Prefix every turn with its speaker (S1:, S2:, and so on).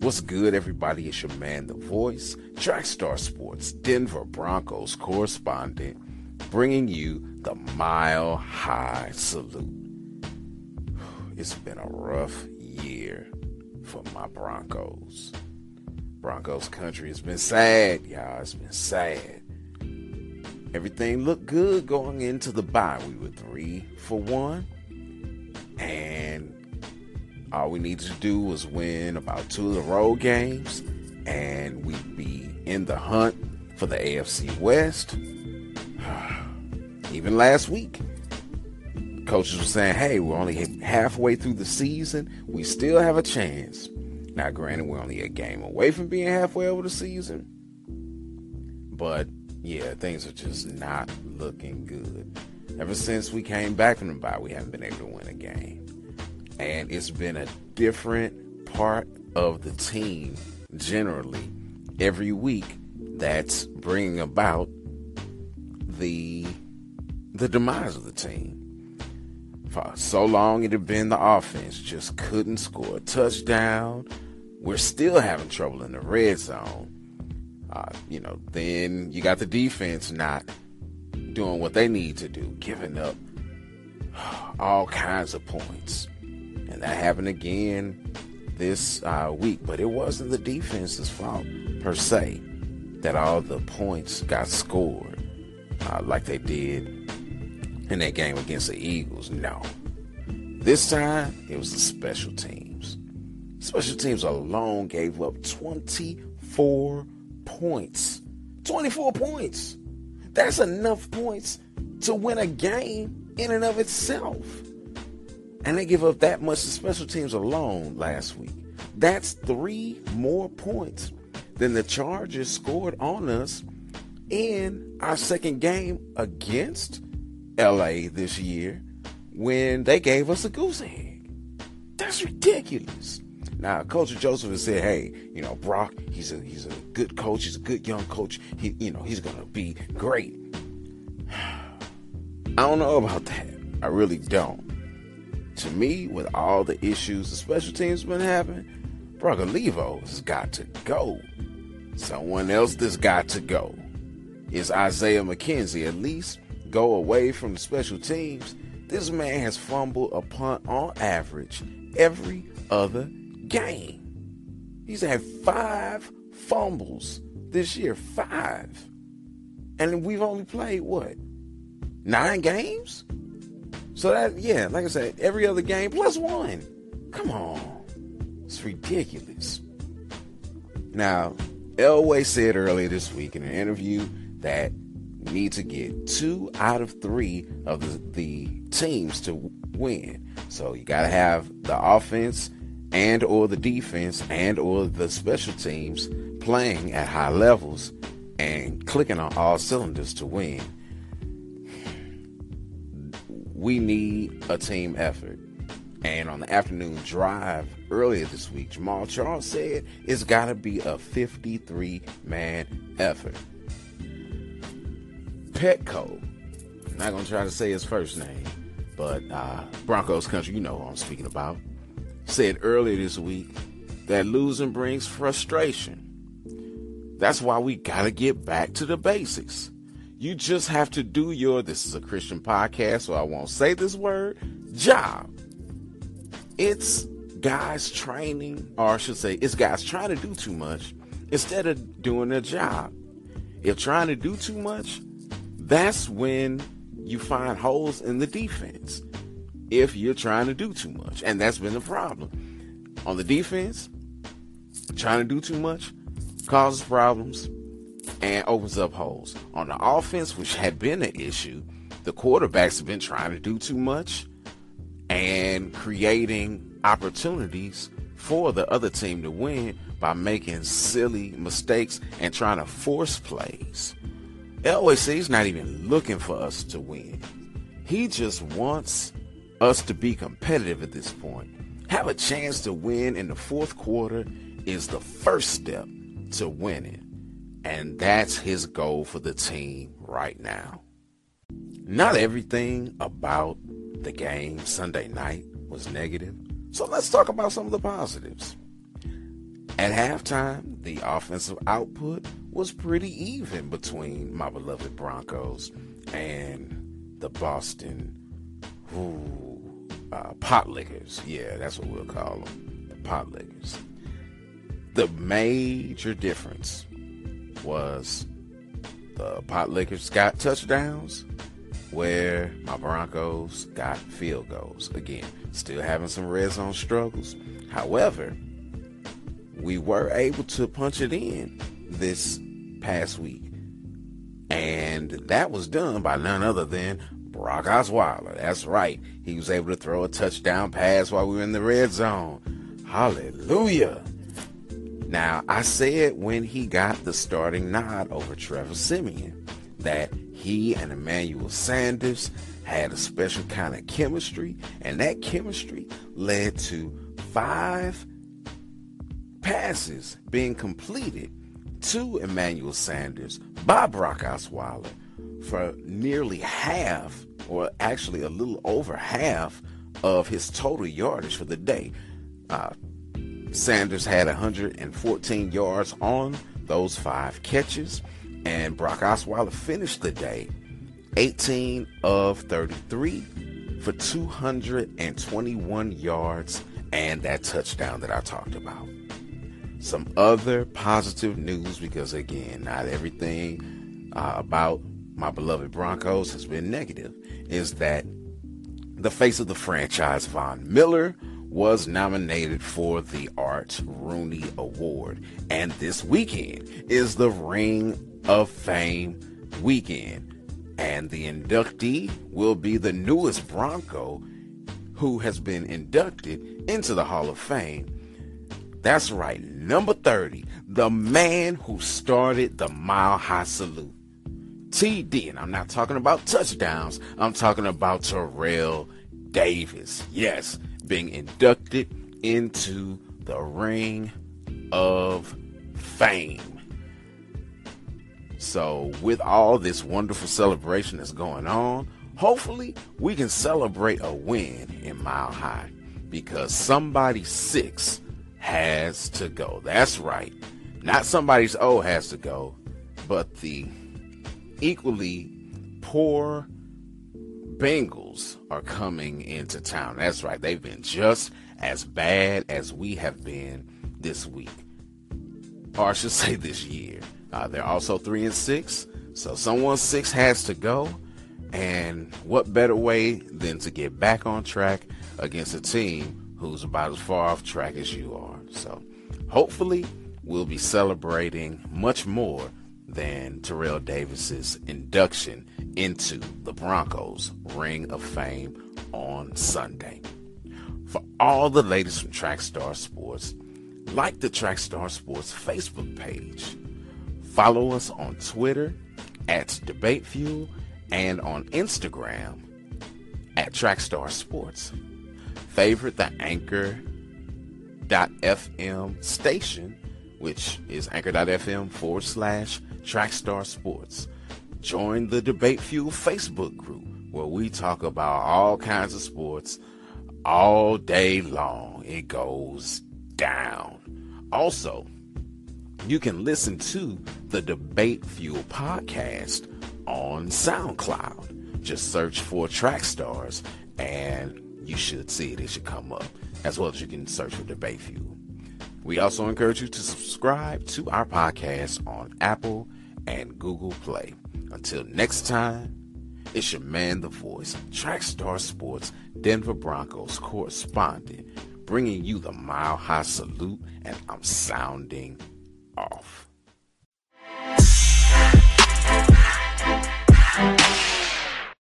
S1: What's good, everybody? It's your man, The Voice, Trackstar Sports, Denver Broncos correspondent, bringing you the Mile High Salute. It's been a rough year for my Broncos. Broncos country has been sad, y'all. It's been sad. Everything looked good going into the bye. We were three for one. All we needed to do was win about two of the road games, and we'd be in the hunt for the AFC West. Even last week, coaches were saying, hey, we're only halfway through the season. We still have a chance. Now, granted, we're only a game away from being halfway over the season. But yeah, things are just not looking good. Ever since we came back from the bye, we haven't been able to win a game. And it's been a different part of the team generally every week that's bringing about the the demise of the team. For so long it had been the offense just couldn't score a touchdown. We're still having trouble in the red zone. Uh, you know, then you got the defense not doing what they need to do, giving up all kinds of points. And that happened again this uh, week, but it wasn't the defense's fault per se that all the points got scored uh, like they did in that game against the Eagles. No. This time, it was the special teams. Special teams alone gave up 24 points. 24 points. That's enough points to win a game in and of itself. And they give up that much to special teams alone last week. That's three more points than the Chargers scored on us in our second game against LA this year when they gave us a goose egg. That's ridiculous. Now, Coach Joseph has said, "Hey, you know, Brock, he's a he's a good coach. He's a good young coach. He, you know, he's gonna be great." I don't know about that. I really don't. To me, with all the issues the special teams been having, Brock Olivo has got to go. Someone else that's got to go is Isaiah McKenzie. At least go away from the special teams. This man has fumbled a punt on average every other game. He's had five fumbles this year. Five. And we've only played what? Nine games? So that, yeah, like I said, every other game plus one. Come on. It's ridiculous. Now, Elway said earlier this week in an interview that we need to get two out of three of the, the teams to win. So you got to have the offense and or the defense and or the special teams playing at high levels and clicking on all cylinders to win. We need a team effort. And on the afternoon drive earlier this week, Jamaal Charles said it's got to be a 53 man effort. Peko, I'm not going to try to say his first name, but uh, Broncos country, you know who I'm speaking about said earlier this week that losing brings frustration. That's why we got to get back to the basics. You just have to do your, this is a Christian podcast, so I won't say this word, job. It's guys training, or I should say, it's guys trying to do too much instead of doing their job. If trying to do too much, that's when you find holes in the defense if you're trying to do too much. And that's been the problem. On the defense, trying to do too much causes problems and opens up holes. On the offense, which had been an issue, the quarterbacks have been trying to do too much and creating opportunities for the other team to win by making silly mistakes and trying to force plays. Says he's not even looking for us to win. He just wants us to be competitive at this point. Have a chance to win in the fourth quarter is the first step to winning. And that's his goal for the team right now. Not everything about the game Sunday night was negative. So let's talk about some of the positives. At halftime, the offensive output was pretty even between my beloved Broncos and the Boston ooh, uh, Potlickers. Yeah, that's what we'll call them, the Potlickers. The major difference was the Potlickers got touchdowns where my Broncos got field goals. Again, still having some red zone struggles. However, we were able to punch it in this past week. And that was done by none other than Brock Osweiler. That's right. He was able to throw a touchdown pass while we were in the red zone. Hallelujah. Now, I said when he got the starting nod over Trevor Siemian that he and Emmanuel Sanders had a special kind of chemistry, and that chemistry led to five passes being completed to Emmanuel Sanders by Brock Osweiler for nearly half, or actually a little over half, of his total yardage for the day. Uh, Sanders had 114 yards on those five catches, and Brock Osweiler finished the day 18 of 33 for 221 yards and that touchdown that I talked about. Some other positive news because, again, not everything uh, about my beloved Broncos has been negative is that the face of the franchise, Von Miller, was nominated for the Art Rooney Award. And this weekend is the Ring of Fame weekend. And the inductee will be the newest Bronco who has been inducted into the Hall of Fame. That's right, number 30, the man who started the Mile High Salute. TD, and I'm not talking about touchdowns, I'm talking about Terrell Davis. Yes, being inducted into the Ring of Fame. So, with all this wonderful celebration that's going on, hopefully we can celebrate a win in Mile High because somebody six has to go. That's right. Not somebody's O oh, has to go, but the equally poor Bengals are coming into town. That's right. They've been just as bad as we have been this week, or I should say this year. Uh, they're also three and six, so someone six has to go. And what better way than to get back on track against a team who's about as far off track as you are? So, hopefully, we'll be celebrating much more than Terrell Davis's induction into the Broncos Ring of Fame on Sunday. For all the latest from Trackstar Sports, like the Trackstar Sports Facebook page. Follow us on Twitter at DebateFuel and on Instagram at Trackstar Sports. Favorite the Anchor.fm station, which is anchor.fm forward slash Trackstar Sports. Join the Debate Fuel Facebook group where we talk about all kinds of sports all day long. It goes down. Also, you can listen to the Debate Fuel podcast on SoundCloud. Just search for Track Stars and you should see it. It should come up. As well as you can search for Debate Fuel. We also encourage you to subscribe to our podcast on Apple and Google Play. Until next time, it's your man, the voice, Trackstar Sports, Denver Broncos correspondent, bringing you the Mile High Salute, and I'm sounding off.